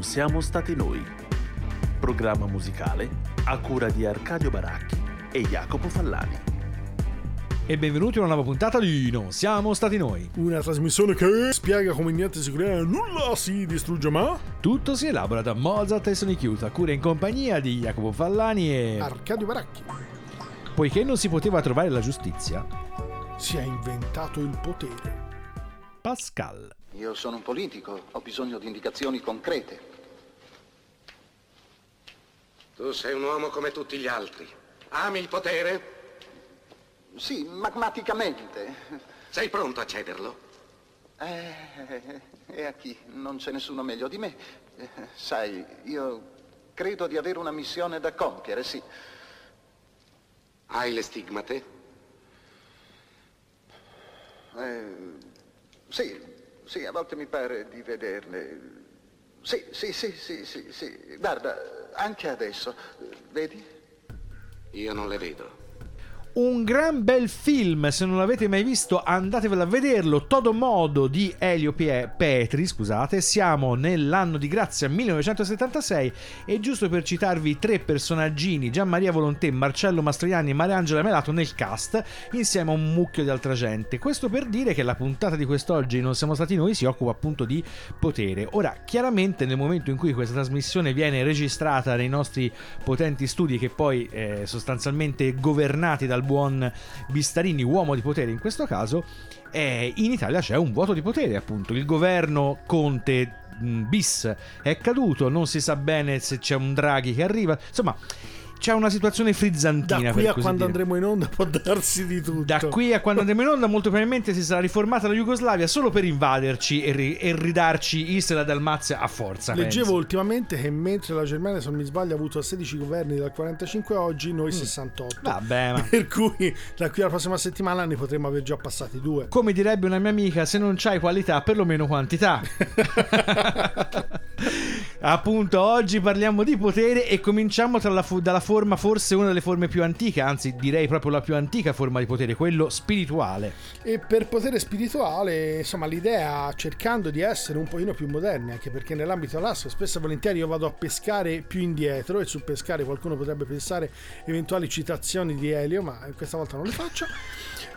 Non siamo stati noi. Programma musicale a cura di Arcadio Baracchi e Jacopo Fallani. E benvenuti a una nuova puntata di Non siamo stati noi. Una trasmissione che spiega come niente si crea, nulla si distrugge, ma Tutto si elabora da Mozart e Sonic Youth, a cura in compagnia di Jacopo Fallani e... Arcadio Baracchi Poiché non si poteva trovare la giustizia, si è inventato il potere. Pascal. Io sono un politico, ho bisogno di indicazioni concrete. Tu sei un uomo come tutti gli altri. Ami il potere? Sì, magmaticamente. Sei pronto a cederlo? Eh, e a chi? Non c'è nessuno meglio di me. Eh, sai, io credo di avere una missione da compiere, sì. Hai le stigmate? Eh, sì, sì, a volte mi pare di vederle. Sì, sì, sì, sì, sì, sì. Guarda, anche adesso, vedi? Io non le vedo. Un gran bel film, se non l'avete mai visto andatevelo a vederlo, Todo Modo di Elio Pie- Petri, scusate, siamo nell'anno di grazia 1976 e giusto per citarvi tre personaggini, Gian Maria Volontè, Marcello Mastroianni e Mariangela Melato nel cast, insieme a un mucchio di altra gente. Questo per dire che la puntata di quest'oggi Non siamo stati noi si occupa appunto di potere. Ora, chiaramente nel momento in cui questa trasmissione viene registrata nei nostri potenti studi che poi eh, sostanzialmente governati dal buon Bistarini, uomo di potere in questo caso, eh, in Italia c'è un vuoto di potere, appunto. Il governo Conte bis è caduto, non si sa bene se c'è un Draghi che arriva, insomma. C'è una situazione frizzantina. Da qui a quando dire. andremo in onda può darsi di tutto. Da qui a quando andremo in onda, molto probabilmente si sarà riformata la Jugoslavia solo per invaderci e, ri- e ridarci Istria e Dalmazia a forza. Leggevo penso. ultimamente che mentre la Germania, se non mi sbaglio, ha avuto 16 governi dal 45 a oggi, noi 68. Mm. Vabbè, ma Per cui da qui alla prossima settimana ne potremmo aver già passati due. come direbbe una mia amica, se non c'hai qualità, perlomeno quantità. Appunto, oggi parliamo di potere e cominciamo tra la fu- dalla forma, forse una delle forme più antiche, anzi direi proprio la più antica forma di potere, quello spirituale. E per potere spirituale, insomma, l'idea cercando di essere un pochino più moderni, anche perché nell'ambito dell'asso spesso e volentieri io vado a pescare più indietro e su pescare qualcuno potrebbe pensare eventuali citazioni di Elio, ma questa volta non le faccio.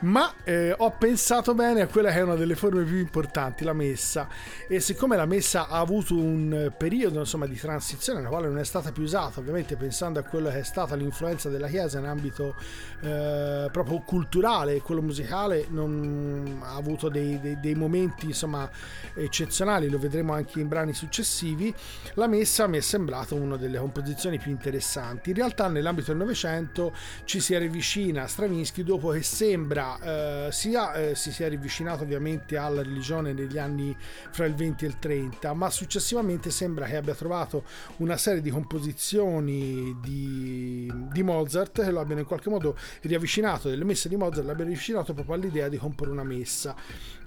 Ma eh, ho pensato bene a quella che è una delle forme più importanti, la messa. E siccome la messa ha avuto un eh, periodo insomma, di transizione nella quale non è stata più usata, ovviamente pensando a quello che è stata l'influenza della Chiesa in ambito eh, proprio culturale e quello musicale, non ha avuto dei, dei- dei momenti insomma, eccezionali, lo vedremo anche in brani successivi. La messa mi è sembrata una delle composizioni più interessanti. In realtà, nell'ambito del Novecento ci si avvicina a Stravinsky dopo che sembra eh, sia eh, si sia avvicinato ovviamente alla religione negli anni fra il 20 e il 30, ma successivamente sembra che abbia trovato una serie di composizioni di, di Mozart che lo abbiano in qualche modo riavvicinato, delle messe di Mozart l'abbiano riavvicinato proprio all'idea di comporre una messa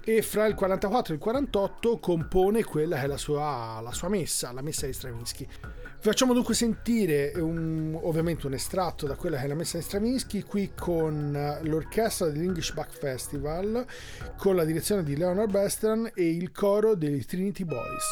e fra il 44 e il 48 compone quella che è la sua, la sua messa, la messa di Stravinsky. Vi facciamo dunque sentire un- ovviamente un estratto da quella che è la messa di Stravinsky qui con l'orchestra dell'English Back Festival con la direzione di Leonard Bestran e il coro dei Trinity Boys.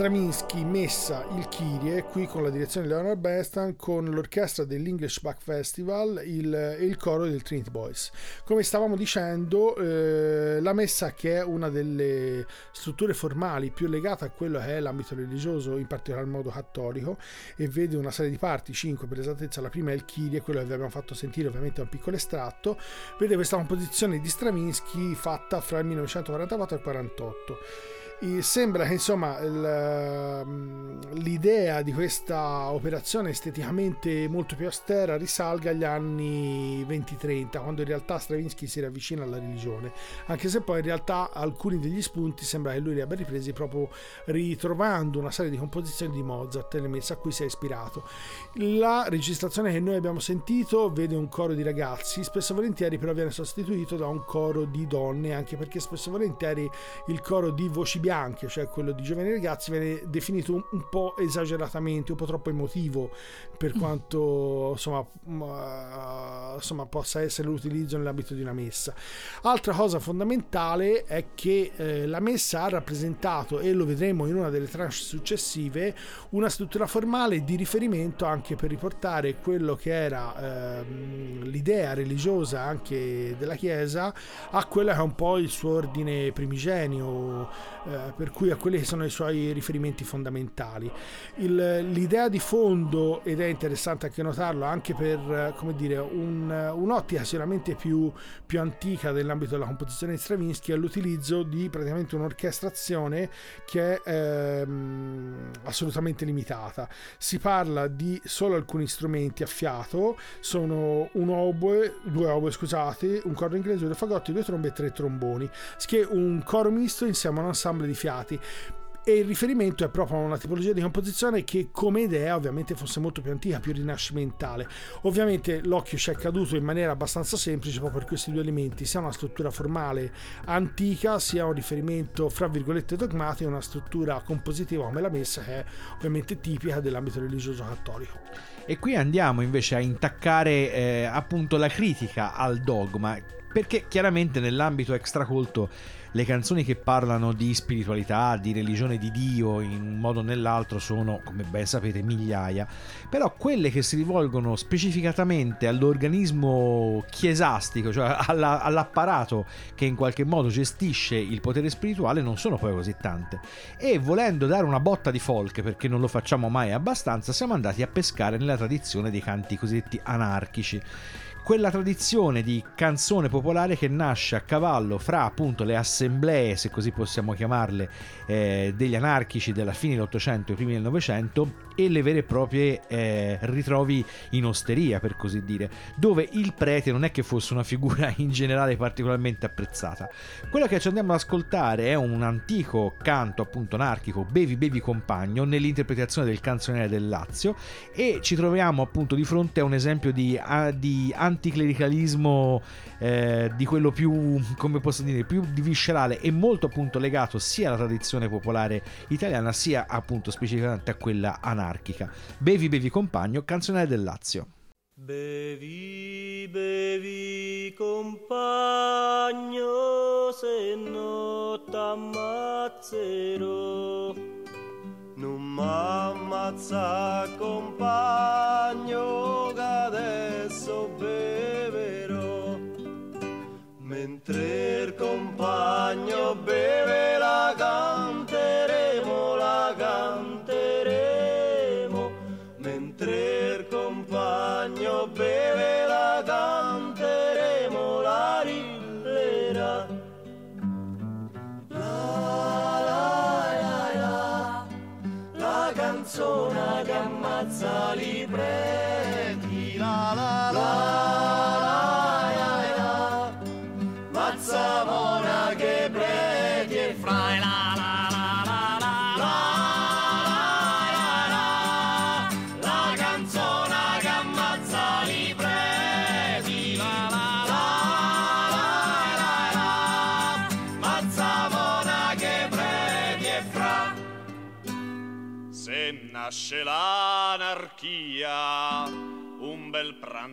Stravinsky messa il Kyrie qui con la direzione di Leonard Bernstein con l'orchestra dell'English Back Festival il, e il coro del Trinity Boys. Come stavamo dicendo eh, la messa che è una delle strutture formali più legate a quello che è l'ambito religioso in particolar modo cattolico e vede una serie di parti 5 per esattezza la prima è il Kyrie quello che vi abbiamo fatto sentire ovviamente è un piccolo estratto. Vede questa composizione di Stravinsky fatta fra il 1944 e il 1948 sembra che insomma ehm, l'idea di questa operazione esteticamente molto più austera risalga agli anni 20-30 quando in realtà Stravinsky si ravvicina alla religione. Anche se poi in realtà alcuni degli spunti sembra che lui li abbia ripresi proprio ritrovando una serie di composizioni di Mozart a cui si è ispirato. La registrazione che noi abbiamo sentito vede un coro di ragazzi spesso e volentieri però viene sostituito da un coro di donne anche perché spesso e volentieri il coro di voci bianche bianche, cioè quello di giovani ragazzi, viene definito un, un po' esageratamente, un po' troppo emotivo per mm. quanto insomma, uh, insomma, possa essere l'utilizzo nell'ambito di una messa. Altra cosa fondamentale è che eh, la messa ha rappresentato, e lo vedremo in una delle tranche successive, una struttura formale di riferimento anche per riportare quello che era eh, l'idea religiosa anche della Chiesa a quella che è un po' il suo ordine primigenio. Eh, per cui a quelli che sono i suoi riferimenti fondamentali. Il, l'idea di fondo, ed è interessante anche notarlo, anche per dire, un, un'ottica sicuramente più, più antica nell'ambito della composizione di Stravinsky, è l'utilizzo di praticamente un'orchestrazione che è ehm, assolutamente limitata. Si parla di solo alcuni strumenti a fiato, sono un oboe, due oboe scusate, un coro inglese, due fagotti, due trombe e tre tromboni, che un coro misto insieme a un ensemble di fiati e il riferimento è proprio a una tipologia di composizione che come idea ovviamente fosse molto più antica, più rinascimentale. Ovviamente l'occhio ci è caduto in maniera abbastanza semplice proprio per questi due elementi, sia una struttura formale antica, sia un riferimento fra virgolette dogmatico, una struttura compositiva come la messa che è ovviamente tipica dell'ambito religioso cattolico. E qui andiamo invece a intaccare eh, appunto la critica al dogma, perché chiaramente nell'ambito extracolto le canzoni che parlano di spiritualità, di religione di Dio in un modo o nell'altro sono, come ben sapete, migliaia, però quelle che si rivolgono specificatamente all'organismo chiesastico, cioè alla, all'apparato che in qualche modo gestisce il potere spirituale, non sono poi così tante. E volendo dare una botta di folk, perché non lo facciamo mai abbastanza, siamo andati a pescare nella tradizione dei canti cosiddetti anarchici quella tradizione di canzone popolare che nasce a cavallo fra appunto le assemblee, se così possiamo chiamarle, eh, degli anarchici della fine dell'Ottocento e primi del Novecento e le vere e proprie eh, ritrovi in osteria, per così dire, dove il prete non è che fosse una figura in generale particolarmente apprezzata. Quello che ci andiamo ad ascoltare è un antico canto appunto anarchico, Bevi Bevi Compagno, nell'interpretazione del canzoniere del Lazio e ci troviamo appunto di fronte a un esempio di, a, di anticlericalismo eh, di quello più, come posso dire, più viscerale e molto appunto legato sia alla tradizione popolare italiana sia appunto specificamente a quella anarchica. Bevi bevi compagno, canzone del Lazio. Bevi, bevi compagno, se no t'ammazzerò. Non m'ammazza compagno, che adesso beverò. Mentre il compagno beve librea.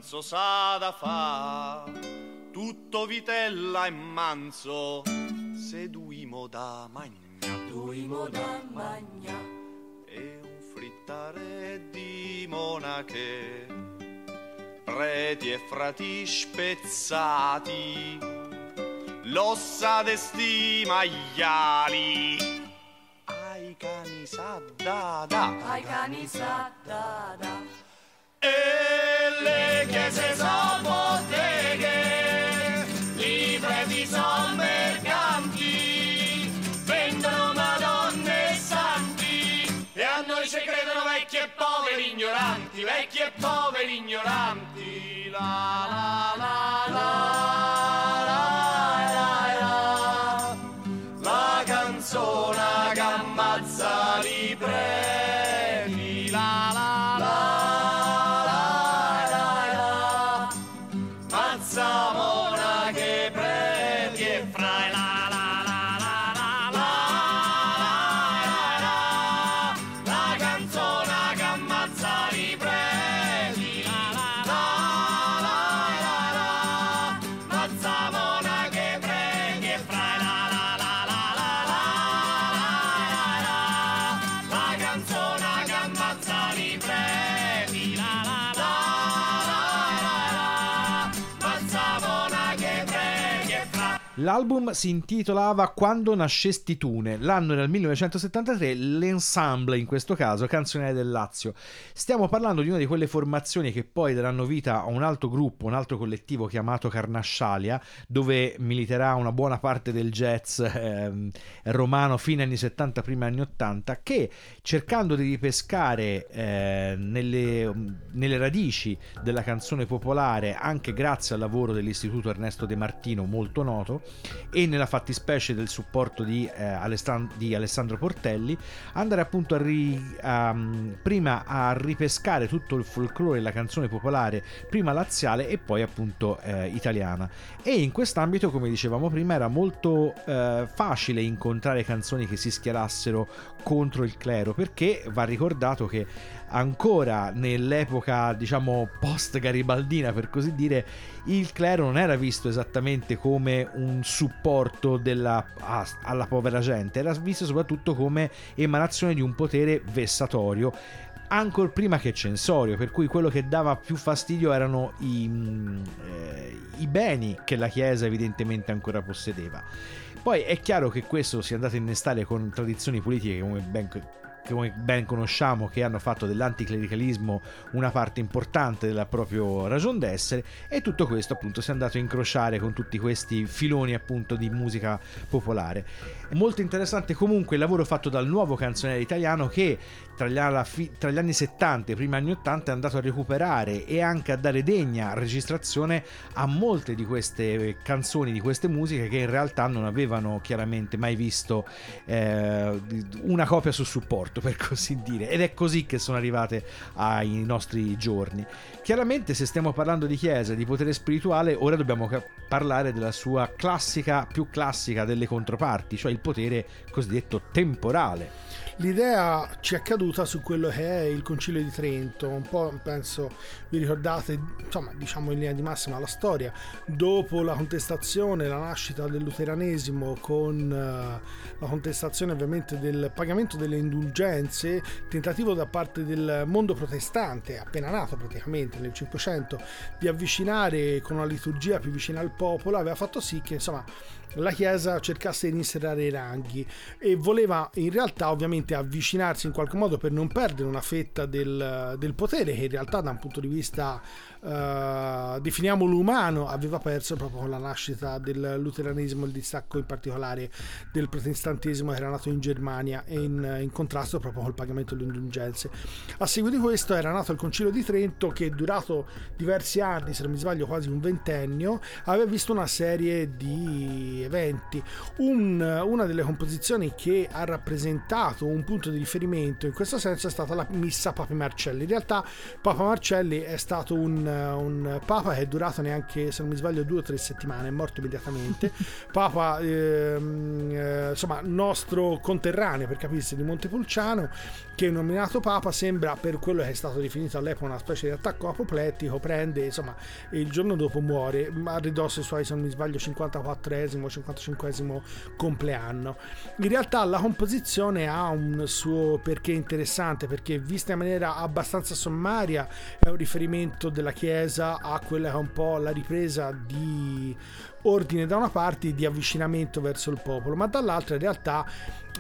Bel pranzo s'ha da fa, tutto vitella e manzo, seduimo da magna. Duimo da magna, e un frittare di monache, preti e frati spezzati, l'ossa d'esti maiali, ai cani saddada. ai cani sa da da. E le chiese sono botteghe, i preti sono mercanti, vendono madonne e santi, e a noi ci credono vecchi e poveri ignoranti, vecchi e poveri ignoranti. La la la la la la la la canzone che ammazza i preti. L'album si intitolava Quando nascesti tune, l'anno era il 1973, l'ensemble in questo caso Canzoniere del Lazio. Stiamo parlando di una di quelle formazioni che poi daranno vita a un altro gruppo, un altro collettivo chiamato Carnascialia, dove militerà una buona parte del jazz ehm, romano fine anni 70, primi anni 80, che cercando di ripescare eh, nelle, nelle radici della canzone popolare, anche grazie al lavoro dell'Istituto Ernesto De Martino, molto noto, e nella fattispecie del supporto di, eh, Alessand- di Alessandro Portelli, andare appunto a ri- a, mm, prima a ripescare tutto il folklore e la canzone popolare, prima laziale e poi appunto eh, italiana. E in quest'ambito, come dicevamo prima, era molto eh, facile incontrare canzoni che si schierassero contro il clero, perché va ricordato che ancora nell'epoca diciamo post garibaldina per così dire il clero non era visto esattamente come un supporto della, alla povera gente era visto soprattutto come emanazione di un potere vessatorio ancora prima che censorio per cui quello che dava più fastidio erano i, eh, i beni che la chiesa evidentemente ancora possedeva. Poi è chiaro che questo si è andato a innestare con tradizioni politiche come ben, come ben conosciamo che hanno fatto dell'anticlericalismo una parte importante della proprio ragion d'essere e tutto questo appunto si è andato a incrociare con tutti questi filoni appunto di musica popolare. Molto interessante comunque il lavoro fatto dal nuovo canzoniere italiano che tra gli, fi- tra gli anni 70 e i primi anni 80 è andato a recuperare e anche a dare degna registrazione a molte di queste canzoni, di queste musiche che in realtà non avevano chiaramente mai visto eh, una copia su supporto per così dire ed è così che sono arrivate ai nostri giorni. Chiaramente se stiamo parlando di chiesa, di potere spirituale, ora dobbiamo parlare della sua classica, più classica delle controparti, cioè il potere cosiddetto temporale. L'idea ci è caduta su quello che è il Concilio di Trento, un po' penso vi ricordate, insomma, diciamo in linea di massima la storia, dopo la contestazione, la nascita del luteranesimo con eh, la contestazione ovviamente del pagamento delle indulgenze, tentativo da parte del mondo protestante, appena nato praticamente nel 500, di avvicinare con una liturgia più vicina al popolo, aveva fatto sì che insomma la Chiesa cercasse di inserire i ranghi e voleva in realtà ovviamente avvicinarsi in qualche modo per non perdere una fetta del, del potere che in realtà da un punto di vista eh, definiamolo umano aveva perso proprio con la nascita del luteranesimo il distacco in particolare del protestantesimo che era nato in Germania e in, in contrasto proprio col pagamento delle indulgenze. A seguito di questo era nato il concilio di Trento che durato diversi anni se non mi sbaglio quasi un ventennio aveva visto una serie di eventi. Un- una delle composizioni che ha rappresentato un punto di riferimento in questo senso è stata la missa Papa Marcelli. In realtà Papa Marcelli è stato un, un papa che è durato neanche se non mi sbaglio due o tre settimane è morto immediatamente papa ehm, eh, insomma nostro conterraneo per capirsi di Montepulciano che nominato papa sembra per quello che è stato definito all'epoca una specie di attacco apoplettico prende insomma e il giorno dopo muore a ridosso ai suoi se non mi sbaglio 54esimo 55 compleanno. In realtà la composizione ha un suo perché interessante perché vista in maniera abbastanza sommaria è un riferimento della Chiesa a quella che è un po' la ripresa di ordine da una parte e di avvicinamento verso il popolo, ma dall'altra in realtà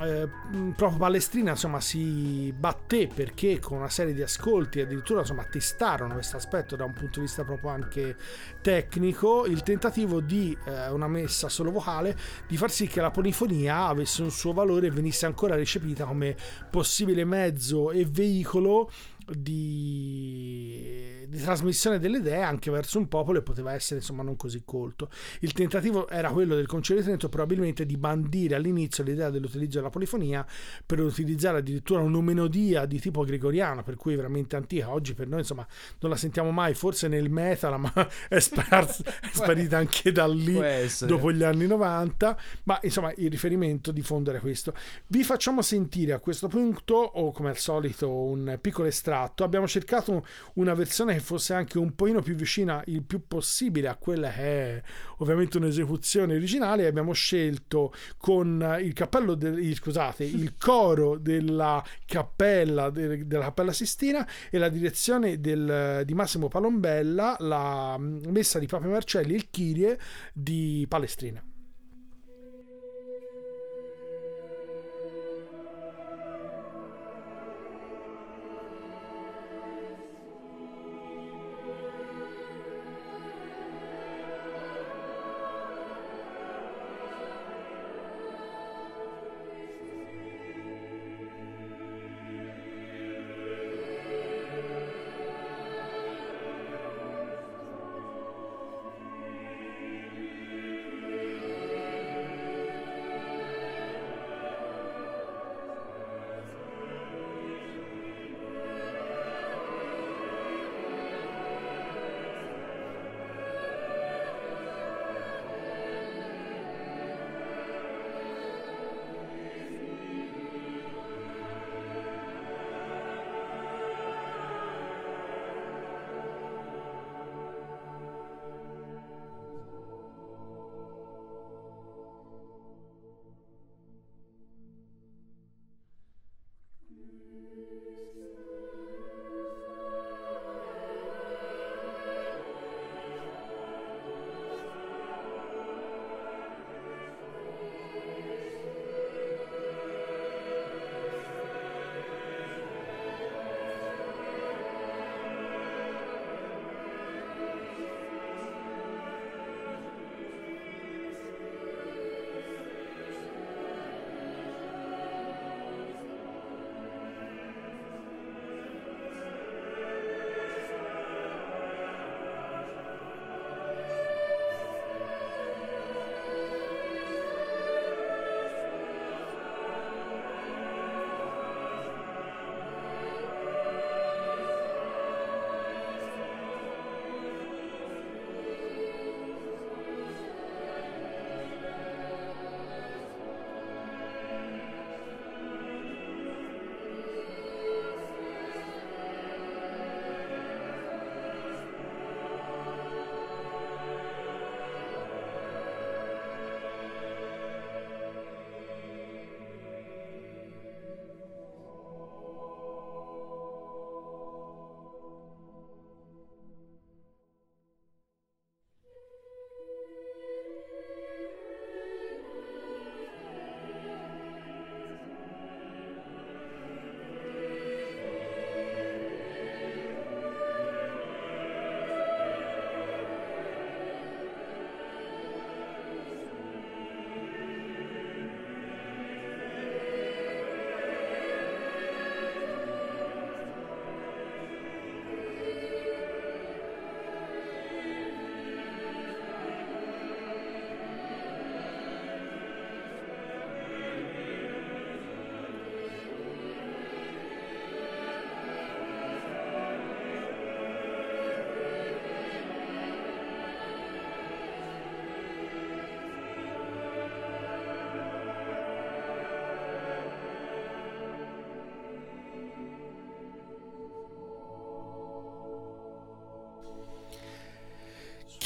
eh, proprio Palestrina insomma si batté perché con una serie di ascolti addirittura insomma testarono questo aspetto da un punto di vista proprio anche tecnico il tentativo di eh, una messa solo vocale di far sì che la polifonia avesse un suo valore e venisse ancora recepita come possibile mezzo e veicolo di, di, trasmissione delle idee anche verso un popolo e poteva essere insomma non così colto. Il tentativo era quello del Concilio di Trento probabilmente di bandire all'inizio l'idea dell'utilizzo della polifonia per utilizzare addirittura una melodia di tipo gregoriano, per cui veramente antica. Oggi per noi insomma non la sentiamo mai, forse nel metal, ma è, spar- è sparita anche da lì dopo gli anni 90. Ma insomma il riferimento di fondo era questo. Vi facciamo sentire a questo punto, o come al solito, un piccolo estratto estratto, abbiamo cercato una versione che fosse anche un pochino più vicina il più possibile a quella che è ovviamente un'esecuzione originale e abbiamo scelto con il cappello del, scusate, il coro della cappella de, della Cappella Sistina e la direzione del, di Massimo Palombella, la messa di Papa Marcelli e il Kyrie di Palestrina.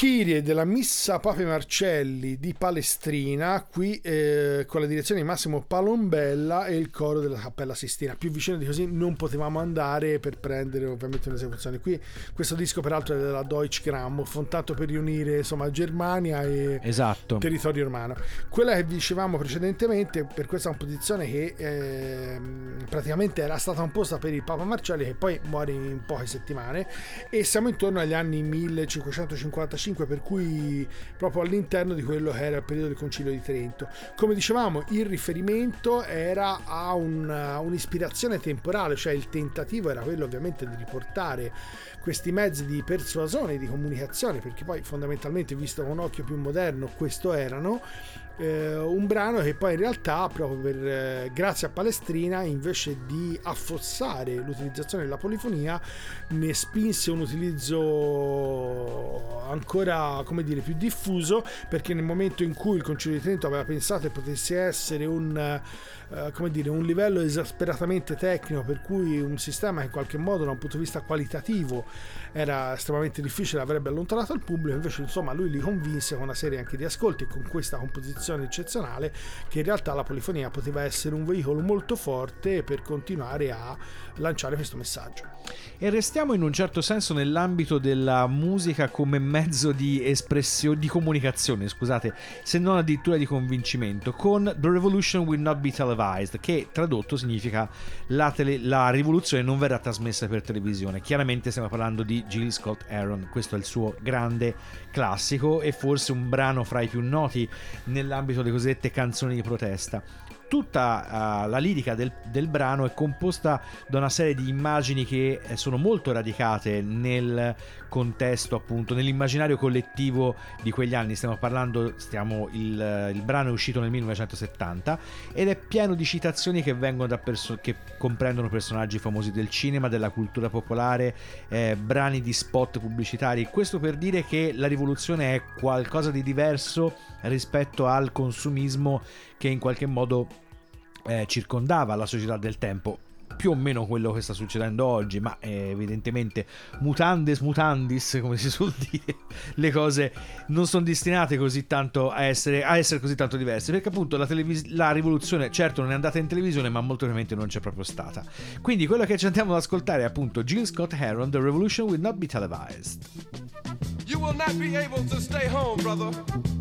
Kyrie della Missa Pape Marcelli di Palestrina, qui eh, con la direzione di Massimo Palombella e il coro della Cappella Sistina. Più vicino di così non potevamo andare per prendere ovviamente un'esecuzione. Qui questo disco peraltro è della Deutsche Grammophon, tanto per riunire insomma Germania e Esatto. territorio romano. Quella che dicevamo precedentemente per questa composizione che ehm, praticamente era stata composta per il Papa Marcelli che poi muore in poche settimane e siamo intorno agli anni 1555 per cui proprio all'interno di quello che era il periodo del Concilio di Trento. Come dicevamo il riferimento era a un- un'ispirazione temporale, cioè il tentativo era quello ovviamente di riportare questi mezzi di persuasione, di comunicazione, perché poi fondamentalmente visto con un occhio più moderno questo erano, eh, un brano che poi in realtà proprio per, eh, grazie a Palestrina invece di affossare l'utilizzazione della polifonia ne spinse un utilizzo ancora come dire più diffuso perché nel momento in cui il Concilio di Trento aveva pensato che potesse essere un eh, come dire un livello esasperatamente tecnico per cui un sistema che in qualche modo da un punto di vista qualitativo era estremamente difficile avrebbe allontanato il pubblico invece insomma lui li convinse con una serie anche di ascolti e con questa composizione eccezionale che in realtà la polifonia poteva essere un veicolo molto forte per continuare a lanciare questo messaggio. E restiamo in un certo senso nell'ambito della musica come mezzo di espressione, di comunicazione, scusate, se non addirittura di convincimento, con The Revolution Will Not Be Televised, che tradotto significa la, tele- la rivoluzione non verrà trasmessa per televisione. Chiaramente stiamo parlando di Jill Scott Aaron, questo è il suo grande classico e forse un brano fra i più noti nell'ambito delle cosiddette canzoni di protesta tutta uh, la lirica del, del, brano è composta da una serie di immagini che eh, sono molto radicate nel contesto, appunto, nell'immaginario collettivo di quegli anni. Stiamo parlando, stiamo, il, il brano è uscito nel 1970 ed è pieno di citazioni che perso- che comprendono personaggi famosi del cinema, della cultura popolare, eh, brani di spot pubblicitari. Questo per dire che la rivoluzione è qualcosa di diverso rispetto al consumismo che in qualche modo eh, circondava la società del tempo più o meno quello che sta succedendo oggi, ma eh, evidentemente mutandes mutandis, come si suol dire, le cose non sono destinate così tanto a essere, a essere così tanto diverse, perché appunto la, televis- la, rivoluzione certo non è andata in televisione, ma molto probabilmente non c'è proprio stata. Quindi quello che ci andiamo ad ascoltare è appunto Jill Scott Heron, The Revolution Will Not Be Televised. You will not be able to stay home, brother.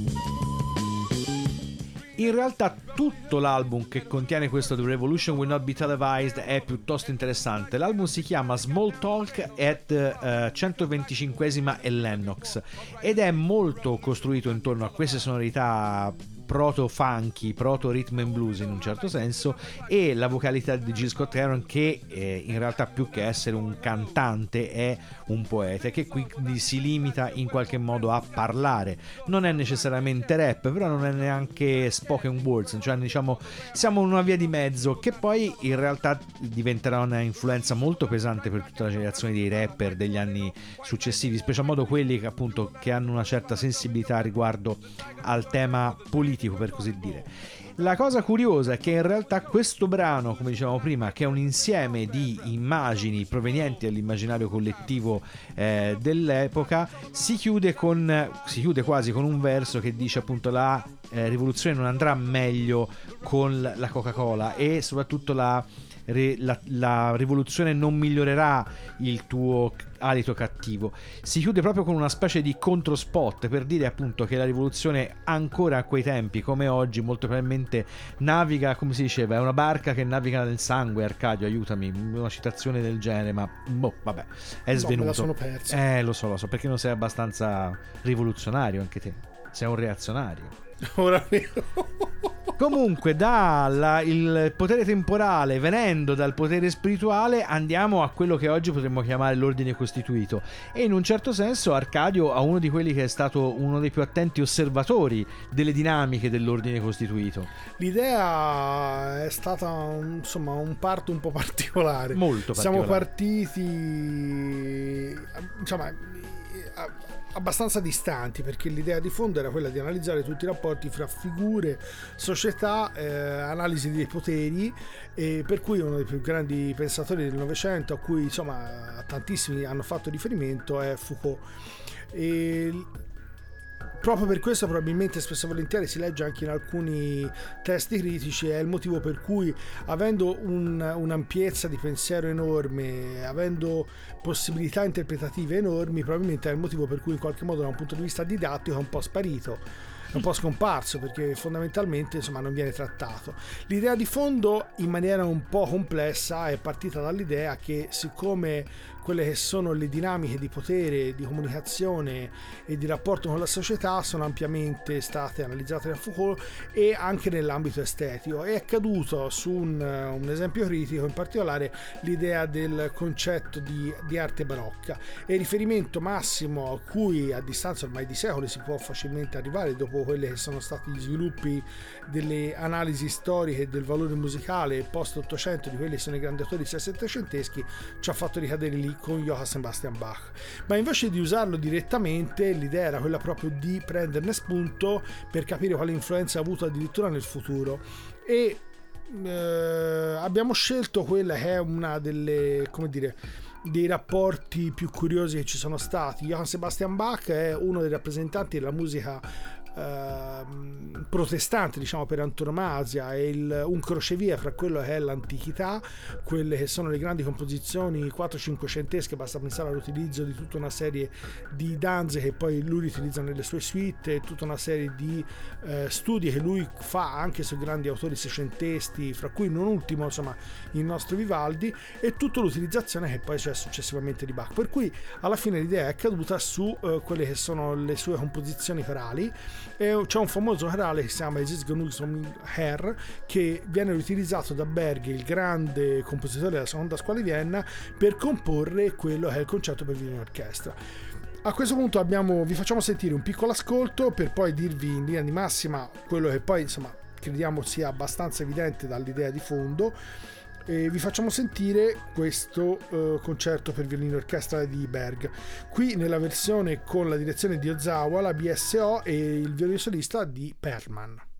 In realtà tutto l'album che contiene questo The Revolution Will Not Be Televised è piuttosto interessante. L'album si chiama Small Talk at uh, 125esima e Lennox ed è molto costruito intorno a queste sonorità proto funky, proto rhythm and blues in un certo senso e la vocalità di Jill Scott Heron che eh, in realtà più che essere un cantante è un poeta che quindi si limita in qualche modo a parlare. Non è necessariamente rap, però non è neanche spoken words, cioè diciamo siamo in una via di mezzo che poi in realtà diventerà una influenza molto pesante per tutta la generazione dei rapper degli anni successivi, special modo quelli che appunto che hanno una certa sensibilità riguardo al tema politico per così dire. La cosa curiosa è che in realtà questo brano, come dicevamo prima, che è un insieme di immagini provenienti dall'immaginario collettivo eh, dell'epoca, si chiude, con, si chiude quasi con un verso che dice appunto la eh, rivoluzione non andrà meglio con la Coca-Cola e soprattutto la la, la, rivoluzione non migliorerà il tuo alito cattivo. Si chiude proprio con una specie di controspot per dire appunto che la rivoluzione ancora a quei tempi come oggi molto probabilmente naviga, come si diceva, è una barca che naviga nel sangue, Arcadio, aiutami, una citazione del genere, ma boh, vabbè, è svenuto. No, la sono perso. Eh, lo so, lo so, perché non sei abbastanza rivoluzionario anche te. Sei un reazionario. Ora Comunque, dal potere temporale, venendo dal potere spirituale, andiamo a quello che oggi potremmo chiamare l'ordine costituito. E in un certo senso, Arcadio ha uno di quelli che è stato uno dei più attenti osservatori delle dinamiche dell'ordine costituito. L'idea è stata insomma un parto un po' particolare. Molto particolare. Siamo partiti, insomma abbastanza distanti perché l'idea di fondo era quella di analizzare tutti i rapporti fra figure, società, eh, analisi dei poteri e per cui uno dei più grandi pensatori del Novecento a cui insomma tantissimi hanno fatto riferimento è Foucault. E proprio per questo probabilmente spesso e volentieri si legge anche in alcuni testi critici è il motivo per cui avendo un, un'ampiezza di pensiero enorme avendo possibilità interpretative enormi probabilmente è il motivo per cui in qualche modo da un punto di vista didattico è un po' sparito è un po' scomparso perché fondamentalmente insomma non viene trattato. L'idea di fondo in maniera un po' complessa è partita dall'idea che siccome quelle che sono le dinamiche di potere, di comunicazione e di rapporto con la società sono ampiamente state analizzate da Foucault e anche nell'ambito estetico. È caduto su un, un esempio critico, in particolare l'idea del concetto di, di arte barocca e il riferimento massimo a cui a distanza ormai di secoli si può facilmente arrivare dopo quelli che sono stati gli sviluppi delle analisi storiche del valore musicale post-800 di quelli che sono i grandi autori settecenteschi ci ha fatto ricadere lì con Johann Sebastian Bach. Ma invece di usarlo direttamente, l'idea era quella proprio di prenderne spunto per capire quale influenza ha avuto addirittura nel futuro. E eh, abbiamo scelto quella che è una delle, come dire, dei rapporti più curiosi che ci sono stati. Johann Sebastian Bach è uno dei rappresentanti della musica Ehm, protestante diciamo per antonomasia è il, un crocevia fra quello che è l'antichità quelle che sono le grandi composizioni 4-5 centesche basta pensare all'utilizzo di tutta una serie di danze che poi lui utilizza nelle sue suite tutta una serie di eh, studi che lui fa anche sui grandi autori seicentesti fra cui non ultimo insomma il nostro Vivaldi e tutta l'utilizzazione che poi c'è successivamente di Bach. Per cui alla fine l'idea è caduta su eh, quelle che sono le sue composizioni corali e c'è un famoso corale che si chiama Isis Gnusum Herr che viene utilizzato da Berg, il grande compositore della seconda scuola di Vienna, per comporre quello che è il concerto per violino orchestra. A questo punto abbiamo, vi facciamo sentire un piccolo ascolto per poi dirvi in linea di massima quello che poi insomma crediamo sia abbastanza evidente dall'idea di fondo e vi facciamo sentire questo uh, concerto per violino orchestra di Berg. Qui nella versione con la direzione di Ozawa, la BSO e il violino solista di Perlman.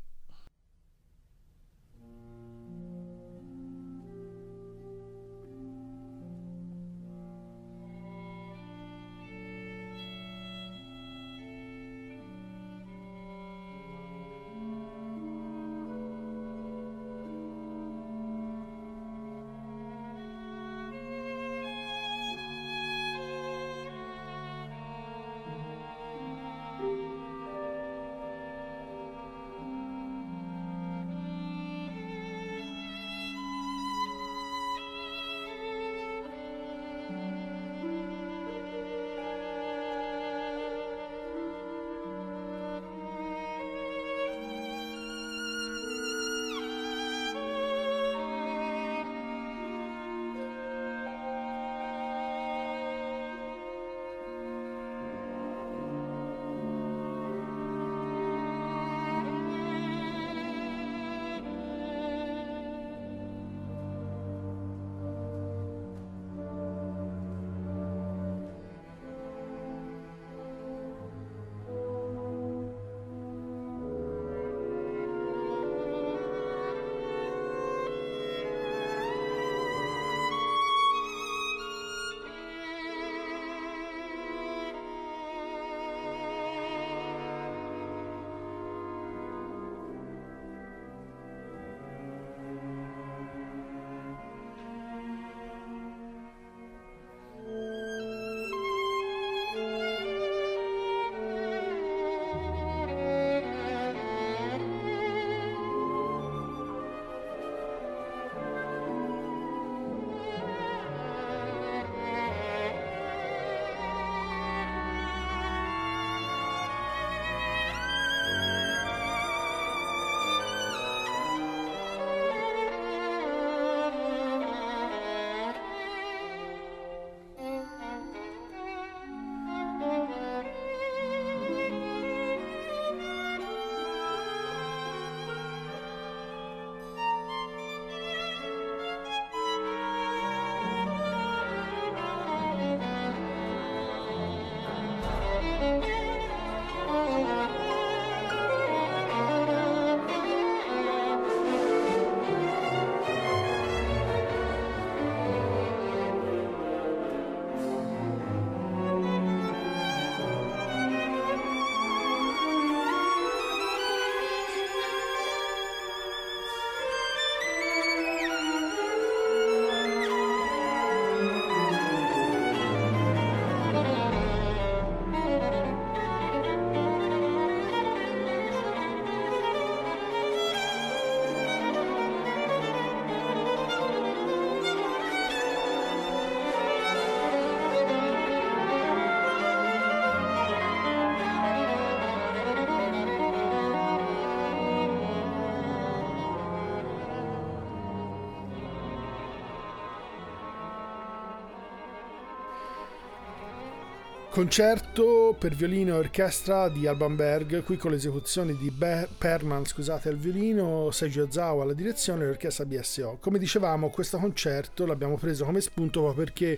Concerto per violino e orchestra di Alban Berg, qui con l'esecuzione di Be- Perman scusate, al violino, Seiji Ozawa alla direzione e l'orchestra BSO. Come dicevamo, questo concerto l'abbiamo preso come spunto perché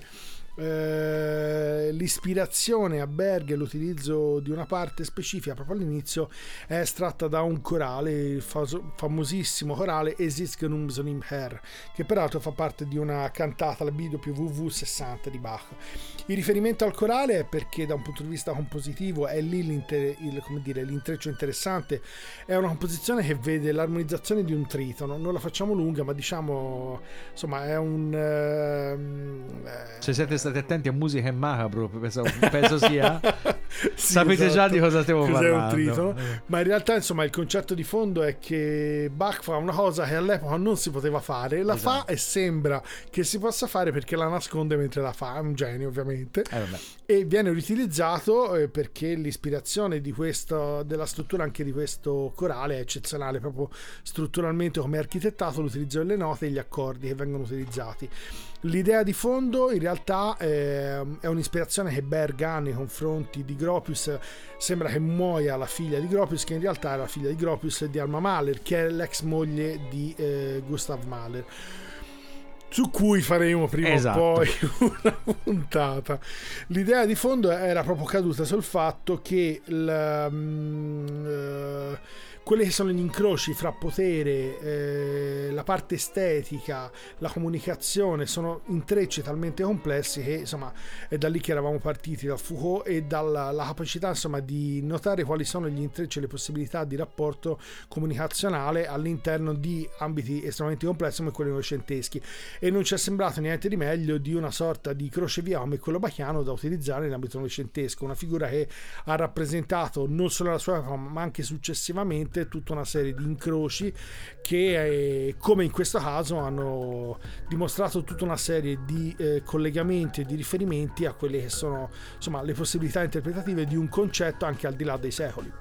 eh, l'ispirazione a Berg e l'utilizzo di una parte specifica proprio all'inizio è estratta da un corale, il famosissimo corale Esis Genum Sonim Her, che peraltro fa parte di una cantata, la BWV 60 di Bach. Il riferimento al corale è perché da un punto di vista compositivo è lì l'inter- il- dire, l'intreccio interessante, è una composizione che vede l'armonizzazione di un tritono, non la facciamo lunga ma diciamo insomma è un... eh, Se siete stati attenti a musica e macabro, penso, penso sia. Sì, Sapete già esatto. di cosa stiamo Cos'è parlando. un tritono. Eh. Ma in realtà, insomma, il concetto di fondo è che Bach fa una cosa che all'epoca non si poteva fare, la Esatto. fa e sembra che si possa fare perché la nasconde mentre la fa. È un genio, ovviamente. Eh. E viene riutilizzato eh, perché l'ispirazione di questo, della struttura anche di questo corale è eccezionale, proprio strutturalmente come è architettato, l'utilizzo delle note e gli accordi che vengono utilizzati. L'idea di fondo in realtà eh, è un'ispirazione che Berg ha nei confronti di Gropius. Sembra che muoia la figlia di Gropius, che in realtà è la figlia di Gropius e di Alma Mahler, che è l'ex moglie di eh, Gustav Mahler. Su cui faremo prima Esatto. o poi una puntata. L'idea di fondo era proprio caduta sul fatto che il, mm, eh, quelli che sono gli incroci fra potere, eh, la parte estetica, la comunicazione sono intrecci talmente complessi che insomma è da lì che eravamo partiti da Foucault e dalla la capacità insomma di notare quali sono gli intrecci e le possibilità di rapporto comunicazionale all'interno di ambiti estremamente complessi come quelli novecenteschi. E non ci è sembrato niente di meglio di una sorta di crocevia come quello bachiano da utilizzare nell'ambito novecentesco, una figura che ha rappresentato non solo la sua ma anche successivamente tutta una serie di incroci che eh, come in questo caso hanno dimostrato tutta una serie di eh, collegamenti e di riferimenti a quelle che sono insomma le possibilità interpretative di un concetto anche al di là dei secoli.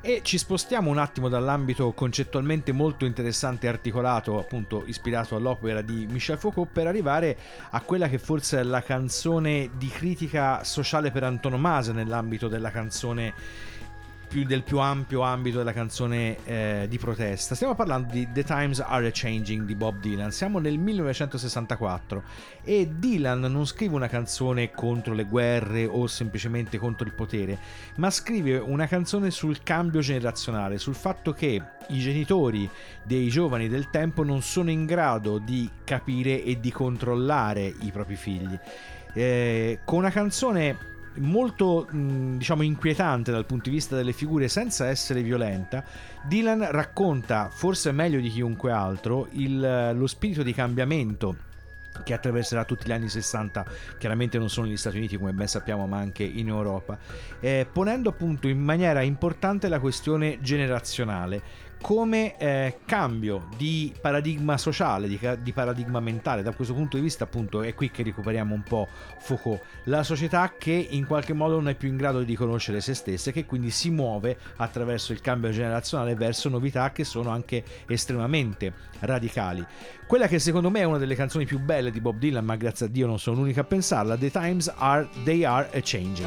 E ci spostiamo un attimo dall'ambito concettualmente molto interessante e articolato, appunto ispirato all'opera di Michel Foucault, per arrivare a quella che forse è la canzone di critica sociale per antonomasia nell'ambito della canzone più del più ampio ambito della canzone eh, di protesta. Stiamo parlando di The Times Are Changing di Bob Dylan. Siamo nel 1964 e Dylan non scrive una canzone contro le guerre o semplicemente contro il potere, ma scrive una canzone sul cambio generazionale, sul fatto che i genitori dei giovani del tempo non sono in grado di capire e di controllare i propri figli. Eh, con una canzone molto mh, diciamo inquietante dal punto di vista delle figure senza essere violenta Dylan racconta forse meglio di chiunque altro il- lo spirito di cambiamento che attraverserà tutti gli anni 60 chiaramente non solo negli Stati Uniti come ben sappiamo ma anche in Europa eh, ponendo appunto in maniera importante la questione generazionale come eh, cambio di paradigma sociale, di, di paradigma mentale. Da questo punto di vista, appunto, è qui che recuperiamo un po' Foucault. La società che in qualche modo non è più in grado di conoscere se stessa e che quindi si muove attraverso il cambio generazionale verso novità che sono anche estremamente radicali. Quella che secondo me è una delle canzoni più belle di Bob Dylan, ma grazie a Dio non sono l'unica a pensarla, The Times Are They Are a Changing.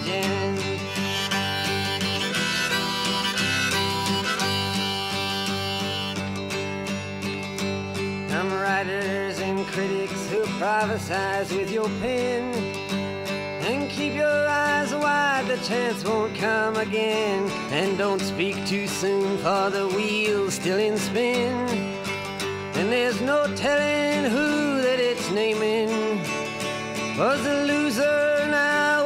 Some writers and critics who prophesize with your pen. And keep your eyes wide, the chance won't come again. And don't speak too soon, for the wheel's still in spin. And there's no telling who that it's naming. Was the loser now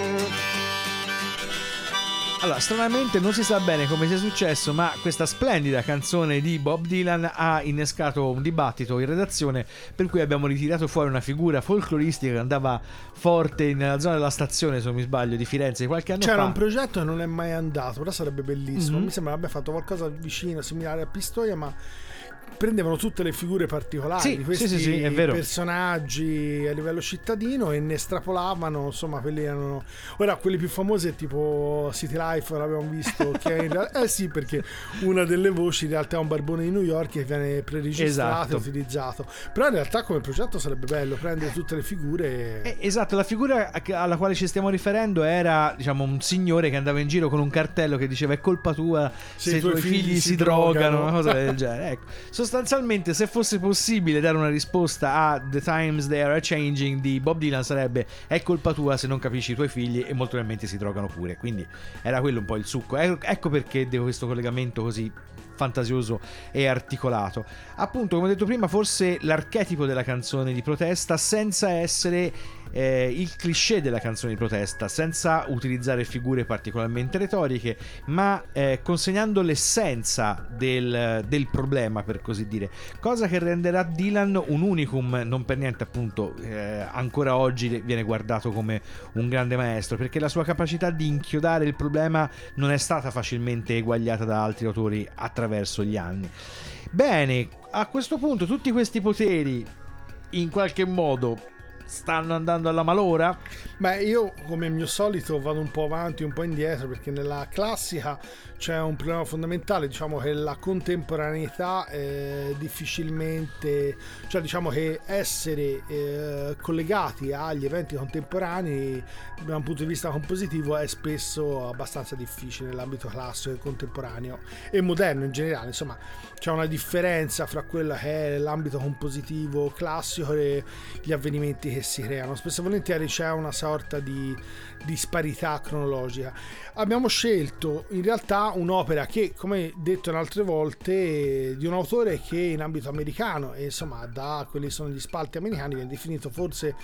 Allora, stranamente non si sa bene come sia successo, ma questa splendida canzone di Bob Dylan ha innescato un dibattito in redazione per cui abbiamo ritirato fuori una figura folcloristica che andava forte nella zona della stazione, se non mi sbaglio, di Firenze qualche anno C'era fa. un progetto e non è mai andato, però sarebbe bellissimo. Mhm. Mi sembra abbia fatto qualcosa vicino, similare a Pistoia, ma prendevano tutte le figure particolari Sì, di questi sì, sì, personaggi a livello cittadino e ne estrapolavano, insomma, quelli erano ora quelli più famosi tipo City Life, l'abbiamo visto che è in realtà eh sì, perché una delle voci in realtà è un barbone di New York che viene preregistrato Esatto. e utilizzato. Però in realtà come progetto sarebbe bello prendere tutte le figure Eh, Esatto, la figura alla quale ci stiamo riferendo era, diciamo, un signore che andava in giro con un cartello che diceva è colpa tua se, i tuoi figli, si drogano, una cosa del genere. Ecco. Sostanzialmente, se fosse possibile dare una risposta a The Times They Are Changing di Bob Dylan sarebbe è colpa tua se non capisci i tuoi figli e molto probabilmente si drogano pure. Quindi era quello un po' il succo. E- Ecco perché devo questo collegamento così fantasioso e articolato. Appunto, come ho detto prima, forse l'archetipo della canzone di protesta senza essere eh, il cliché della canzone di protesta, senza utilizzare figure particolarmente retoriche, ma eh, consegnando l'essenza del, del problema, per così dire. Cosa che renderà Dylan un unicum, non per niente appunto, eh, ancora oggi viene guardato come un grande maestro, perché la sua capacità di inchiodare il problema non è stata facilmente eguagliata da altri autori attraverso gli anni. Bene, a questo punto tutti questi poteri in qualche modo stanno andando alla malora? Beh, io come mio solito vado un po' avanti, un po' indietro, perché nella classica c'è un problema fondamentale, diciamo che la contemporaneità è difficilmente, cioè diciamo che essere eh, collegati agli eventi contemporanei da un punto di vista compositivo è spesso abbastanza difficile nell'ambito classico e contemporaneo e moderno in generale, insomma c'è una differenza fra quello che è l'ambito compositivo classico e gli avvenimenti che si creano. Spesso e volentieri c'è una sorta di disparità cronologica. Abbiamo scelto in realtà un'opera che, come detto in altre volte, di un autore che in ambito americano e insomma da quelli che sono gli spalti americani viene definito forse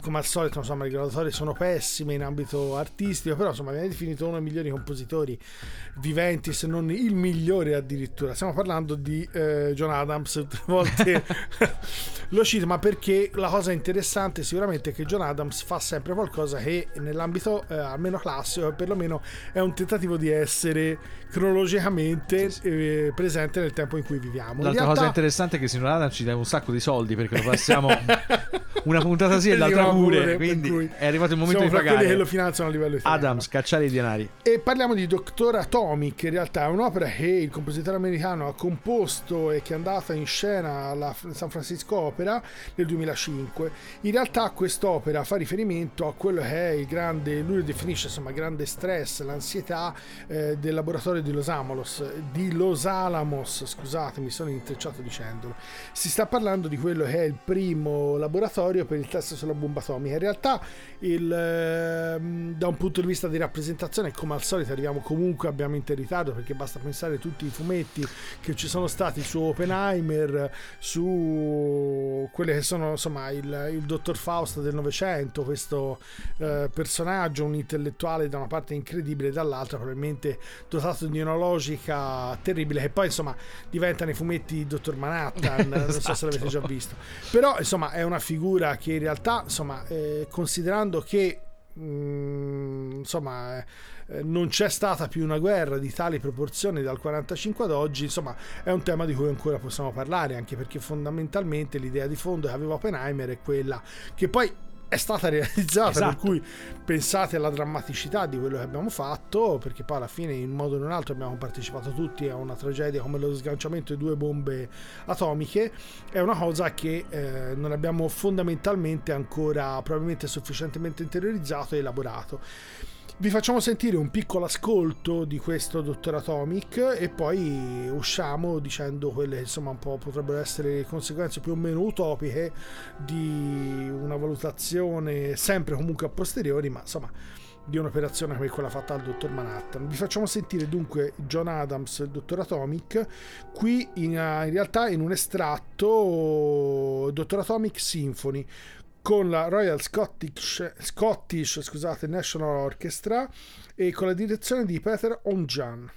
come al solito insomma le graduatorie sono pessime in ambito artistico però insomma viene definito uno dei migliori compositori viventi se non il migliore addirittura. Stiamo parlando di eh, John Adams le volte lo cito ma perché la cosa interessante sicuramente è che John Adams fa sempre qualcosa che nell'ambito eh, almeno classico perlomeno è un tentativo di essere cronologicamente eh, presente nel tempo in cui viviamo L'altra realtà- cosa interessante è che Signor Adam ci dà un sacco di soldi perché lo passiamo una puntata sì e l'altra pure. quindi è arrivato il momento di pagare. che lo finanziano a livello italiano. Adams, cacciare i denari. E parliamo di Doctor Atomic, in realtà è un'opera che il compositore americano ha composto e che è andata in scena alla San Francisco Opera nel 2005. In realtà quest'opera fa riferimento a quello che è il grande, lui lo definisce insomma grande stress, l'ansietà eh, del laboratorio di Los Alamos, di Los Alamos, scusate mi sono intrecciato dicendolo. Si sta parlando di quello che è il primo laboratorio per il test sulla bomba atomica. In realtà il, ehm, da un punto di vista di rappresentazione come al solito arriviamo comunque abbiamo in ritardo perché basta pensare a tutti i fumetti che ci sono stati su Oppenheimer su quelle che sono insomma il, il dottor Faust del Novecento questo eh, personaggio un intellettuale da una parte incredibile dall'altra probabilmente dotato di una logica terribile che poi insomma diventa nei fumetti il dottor Manhattan non so se l'avete già visto. Però insomma è una figura che in realtà insomma eh, considerando che mm, insomma eh, non c'è stata più una guerra di tali proporzioni dal 45 ad oggi insomma è un tema di cui ancora possiamo parlare anche perché fondamentalmente l'idea di fondo che aveva Oppenheimer è quella che poi è stata realizzata Esatto. per cui pensate alla drammaticità di quello che abbiamo fatto perché poi alla fine in un modo o in un altro abbiamo partecipato tutti a una tragedia come lo sganciamento di due bombe atomiche è una cosa che eh, non abbiamo fondamentalmente ancora probabilmente sufficientemente interiorizzato e elaborato vi facciamo sentire un piccolo ascolto di questo Dottor Atomic e poi usciamo dicendo quelle che insomma un po' potrebbero essere le conseguenze più o meno utopiche di una valutazione sempre comunque a posteriori, ma insomma di un'operazione come quella fatta al Dottor Manhattan. Vi facciamo sentire dunque John Adams, il Dottor Atomic, qui in, in realtà in un estratto Dottor Atomic Symphony con la Royal Scottish, Scottish scusate, National Orchestra e con la direzione di Peter Onjan.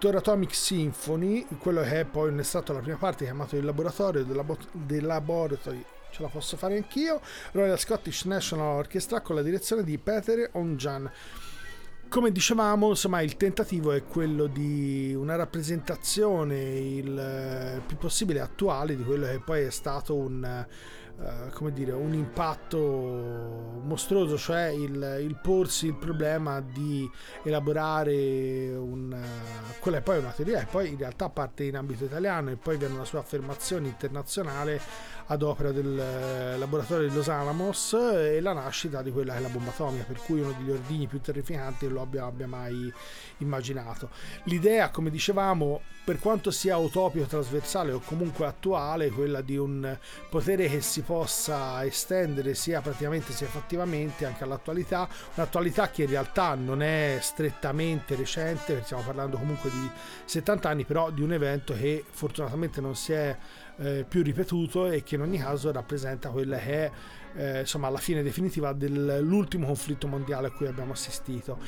Doctor Atomic Symphony, quello che è poi un estratto della prima parte chiamato Il laboratorio del labo- del laboratory ce la posso fare anch'io. Royal Scottish National Orchestra con la direzione di Peter Onjan. Come dicevamo, insomma, il tentativo è quello di una rappresentazione il eh, più possibile attuale di quello che poi è stato un, eh, come dire, un impatto mostruoso, cioè il, il porsi il problema di elaborare un, eh, quella è poi una teoria e poi in realtà parte in ambito italiano e poi viene una sua affermazione internazionale ad opera del eh, laboratorio di Los Alamos e la nascita di quella che è la bomba atomica, per cui uno degli ordini più terrificanti che lo abbia, abbia mai immaginato. L'idea, come dicevamo, per quanto sia utopico, trasversale o comunque attuale, quella di un potere che si possa estendere sia praticamente sia fattivamente anche all'attualità, un'attualità che in realtà non è strettamente recente, stiamo parlando comunque di 70 anni, però di un evento che fortunatamente non si è eh, più ripetuto e che in ogni caso rappresenta quella che è eh, insomma la fine definitiva dell'ultimo conflitto mondiale a cui abbiamo assistito.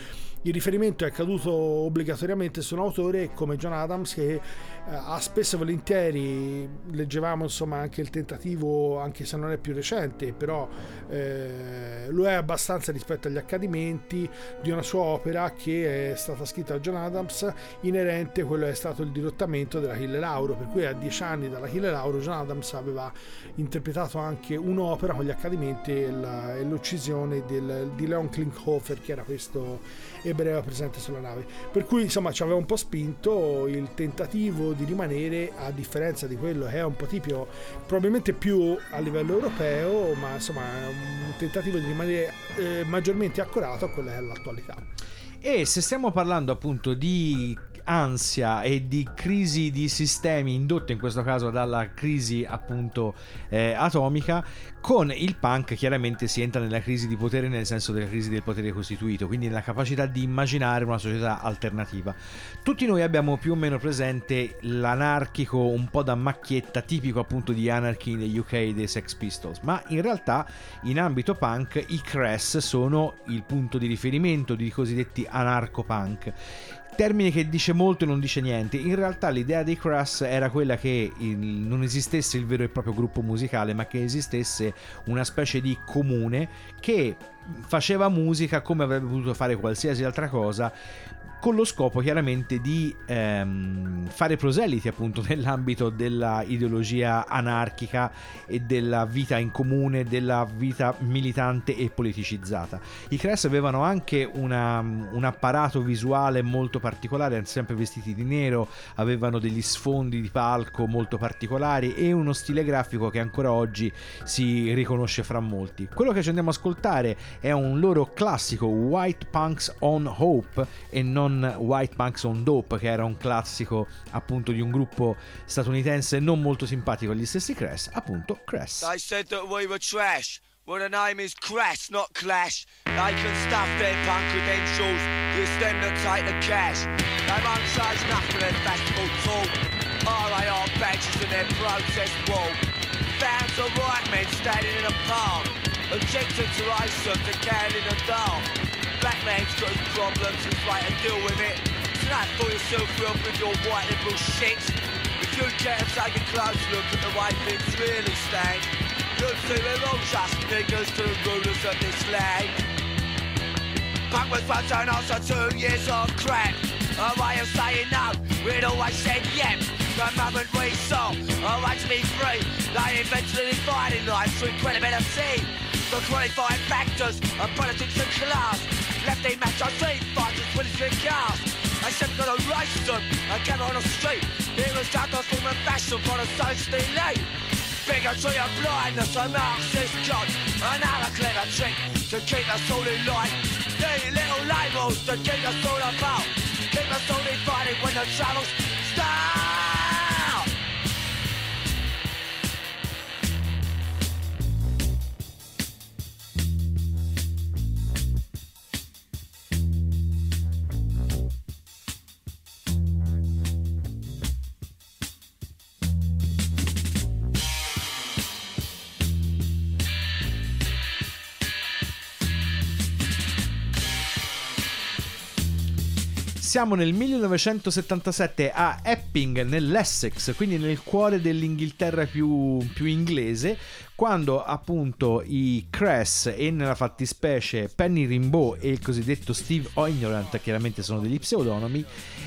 Il riferimento è caduto obbligatoriamente su un autore come John Adams che eh, ha spesso e volentieri, leggevamo insomma anche il tentativo, anche se non è più recente, però eh, lo è abbastanza rispetto agli accadimenti di una sua opera che è stata scritta da John Adams inerente a quello che è stato il dirottamento dell'Achille Lauro, per cui a dieci anni dall'Achille Lauro John Adams aveva interpretato anche un'opera con gli accadimenti e, e l'uccisione del, di Leon Klinkhofer che era questo ebreo presente sulla nave. Per cui insomma ci aveva un po' spinto il tentativo di rimanere a differenza di quello che è un po' tipico, probabilmente più a livello europeo, ma insomma un tentativo di rimanere eh, maggiormente accorato a quella che è l'attualità. E se stiamo parlando appunto di ansia e di crisi di sistemi indotte in questo caso dalla crisi appunto eh, atomica con il punk chiaramente si entra nella crisi di potere nel senso della crisi del potere costituito quindi nella capacità di immaginare una società alternativa. Tutti noi abbiamo più o meno presente l'anarchico un po' da macchietta tipico appunto di Anarchy negli UK dei Sex Pistols ma in realtà in ambito punk i Cress sono il punto di riferimento di cosiddetti anarco-punk termine che dice molto e non dice niente. In realtà l'idea dei Crass era quella che il, non esistesse il vero e proprio gruppo musicale, ma che esistesse una specie di comune che faceva musica come avrebbe potuto fare qualsiasi altra cosa con lo scopo chiaramente di ehm, fare proseliti appunto nell'ambito della ideologia anarchica e della vita in comune, della vita militante e politicizzata. I Cress avevano anche una, un apparato visuale molto particolare, erano sempre vestiti di nero, avevano degli sfondi di palco molto particolari e uno stile grafico che ancora oggi si riconosce fra molti. Quello che ci andiamo a ascoltare è un loro classico White Punks on Hope e non White Punks on Dope, che era un classico appunto di un gruppo statunitense non molto simpatico agli stessi Crash, appunto Crash. They said that we were trash. Well, the name is Crash, not Clash. They can stuff their punk credentials. It's them that take the cash. They won't charge nothing their festival talk. RAR badges and their protest wall. Fans of right men standing in a park. Objected to racism, to can in the dark. Black man's got his problems, he's right to deal with it. So don't fool yourself up with your white liberal shit. If you to take a close look at the way things really stand, you'll see we're all just niggas to the rulers of this land. Was once an answer two years of crap. A way of saying no, we'd always said yep. The moment we saw right to be free, they a dividing line through credibility. The qualifying factors of politics and class left a match on street fighters with his cars. I said got a racism, I came on the street. It was just a form of fashion for the society elite. Bigotry and blindness, a Marxist god. Another clever trick to keep us all in line. These little labels to keep us all apart. Keep us all divided when the troubles start. Siamo nel 1977 a Epping, nell'Essex, quindi nel cuore dell'Inghilterra più, più inglese, quando appunto i Cress e nella fattispecie Penny Rimbaud e il cosiddetto Steve Ignorant, chiaramente sono degli pseudonimi,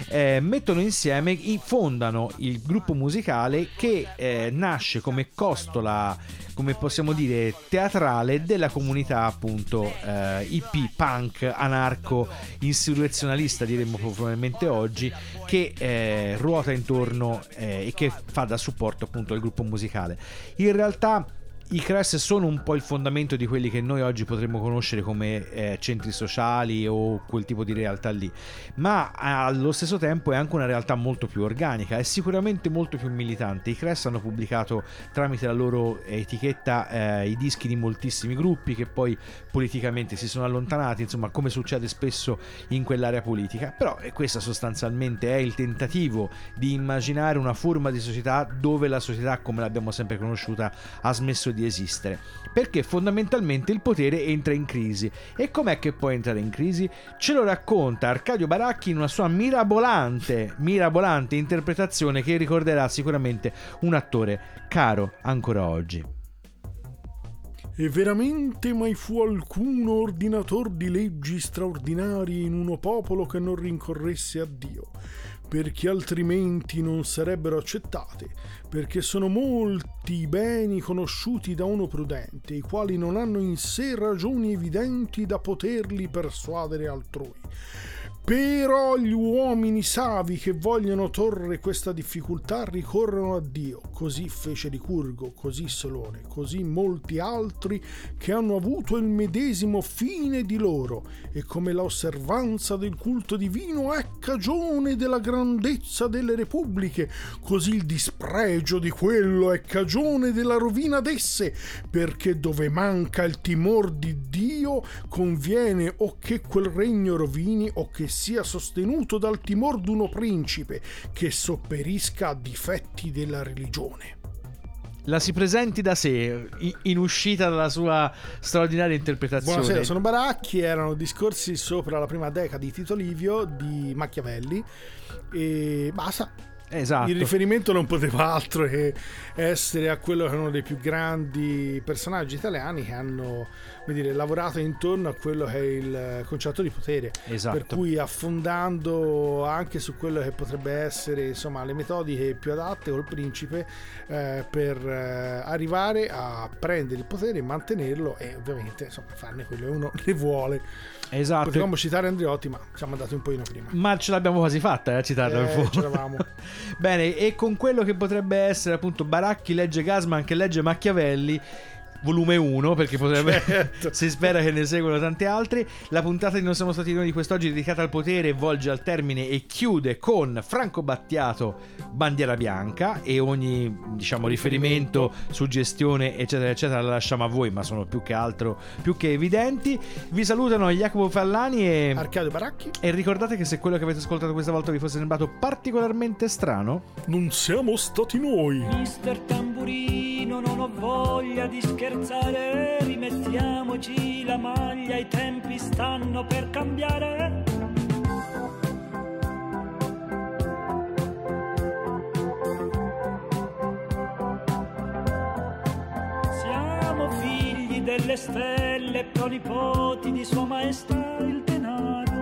eh, mettono insieme, i- fondano il gruppo musicale che eh, nasce come costola, come possiamo dire, teatrale della comunità appunto eh, IP, punk, anarco, insurrezionalista diremmo probabilmente oggi, che eh, ruota intorno eh, e che fa da supporto appunto al gruppo musicale. In realtà i Crest sono un po' il fondamento di quelli che noi oggi potremmo conoscere come eh, centri sociali o quel tipo di realtà lì, ma allo stesso tempo è anche una realtà molto più organica e sicuramente molto più militante. I Crest hanno pubblicato tramite la loro etichetta eh, i dischi di moltissimi gruppi che poi politicamente si sono allontanati, insomma come succede spesso in quell'area politica, però eh, questa sostanzialmente è il tentativo di immaginare una forma di società dove la società come l'abbiamo sempre conosciuta ha smesso di esistere, perché fondamentalmente il potere entra in crisi. E com'è che può entrare in crisi? Ce lo racconta Arcadio Baracchi in una sua mirabolante, mirabolante interpretazione che ricorderà sicuramente un attore caro ancora oggi. E veramente mai fu alcuno ordinator di leggi straordinarie in uno popolo che non rincorresse a Dio, perché altrimenti non sarebbero accettate, perché sono molti i beni conosciuti da uno prudente, i quali non hanno in sé ragioni evidenti da poterli persuadere altrui. Però gli uomini savi che vogliono torre questa difficoltà ricorrono a Dio. Così fece Licurgo, così Solone, così molti altri che hanno avuto il medesimo fine di loro. E come l'osservanza del culto divino è cagione della grandezza delle repubbliche, così il dispregio di quello è cagione della rovina d'esse, perché dove manca il timor di Dio conviene o che quel regno rovini o che sia sostenuto dal timor d'uno principe che sopperisca a difetti della religione. La si presenti da sé, in uscita dalla sua straordinaria interpretazione. Buonasera, sono Baracchi, erano discorsi sopra la prima decada di Tito Livio di Machiavelli e basta. Esatto. Il riferimento non poteva altro che essere a quello che è uno dei più grandi personaggi italiani che hanno dire, lavorato intorno a quello che è il concetto di potere. Esatto. Per cui affondando anche su quello che potrebbe essere insomma, le metodiche più adatte col principe eh, per eh, arrivare a prendere il potere e mantenerlo e ovviamente insomma, farne quello che uno ne vuole. Esatto. Potevamo citare Andriotti, ma siamo andati un pochino prima. Ma ce l'abbiamo quasi fatta eh, a citarlo in Eh, fondo. c'eravamo. Bene, e con quello che potrebbe essere appunto Baracchi legge Gasman che legge Machiavelli. Volume 1 perché potrebbe Certo. si spera che ne seguano tanti altri la puntata di Non siamo stati noi di quest'oggi dedicata al potere volge al termine e chiude con Franco Battiato bandiera bianca e ogni diciamo riferimento suggestione eccetera eccetera la lasciamo a voi ma sono più che altro più che evidenti vi salutano Jacopo Fallani e Arcadio Baracchi. e ricordate che se quello che avete ascoltato questa volta vi fosse sembrato particolarmente strano, Non siamo stati noi. Mister Tamburino, non ho voglia di scherzare, rimettiamoci la maglia, i tempi stanno per cambiare. Siamo figli delle stelle, pronipoti di Sua Maestà il denaro.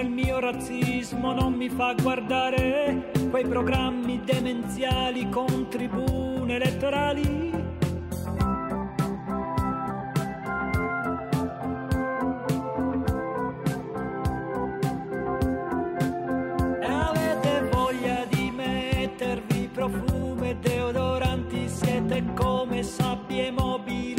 Il mio razzismo non mi fa guardare quei programmi demenziali con tribune elettorali. E avete voglia di mettervi profumo e deodoranti, siete come sabbie mobili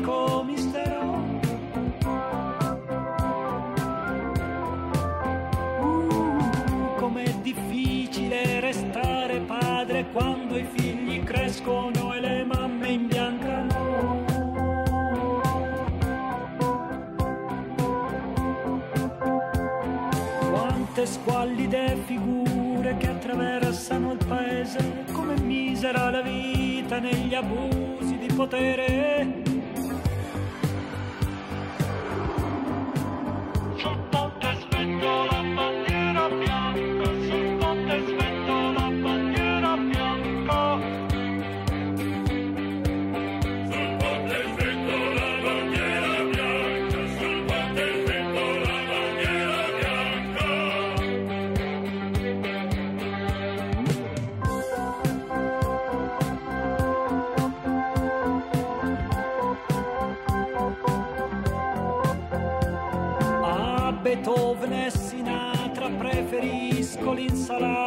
sintomatico mistero. Uh, com'è difficile restare padre quando i figli crescono e le mamme imbiancano. quante squallide figure che attraversano il paese, come misera la vita negli abusi di potere. L'insalata,